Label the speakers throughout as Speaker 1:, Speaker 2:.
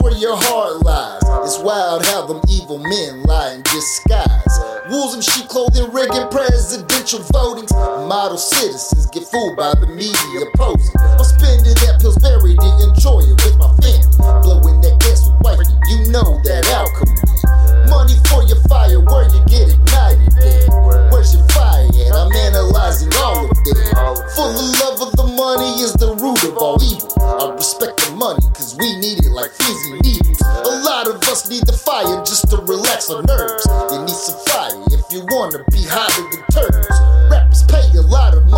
Speaker 1: where your heart lies. It's wild how them evil men lie in disguise. Wolves in sheep clothing, rigging presidential votings. Model citizens get fooled by the media posing. I'm spending that Pillsbury to enjoy it with my family. Blowing that gas with wifey, you know that outcome. Money for your fire, where you get ignited. Where's your fire And I'm analyzing all of that. Full of love of need it like fizzy needles. A lot of us need the fire just to relax our nerves. You need some fire if you wanna be hotter than turtles. Rappers pay a lot of money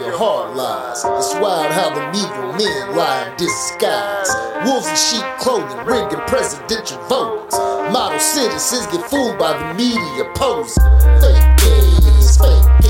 Speaker 1: your hard lies. It's wild how the evil men lie in disguise. Wolves in sheep clothing, rigging presidential votes. Model citizens get fooled by the media posing. Fake gays, fake gays.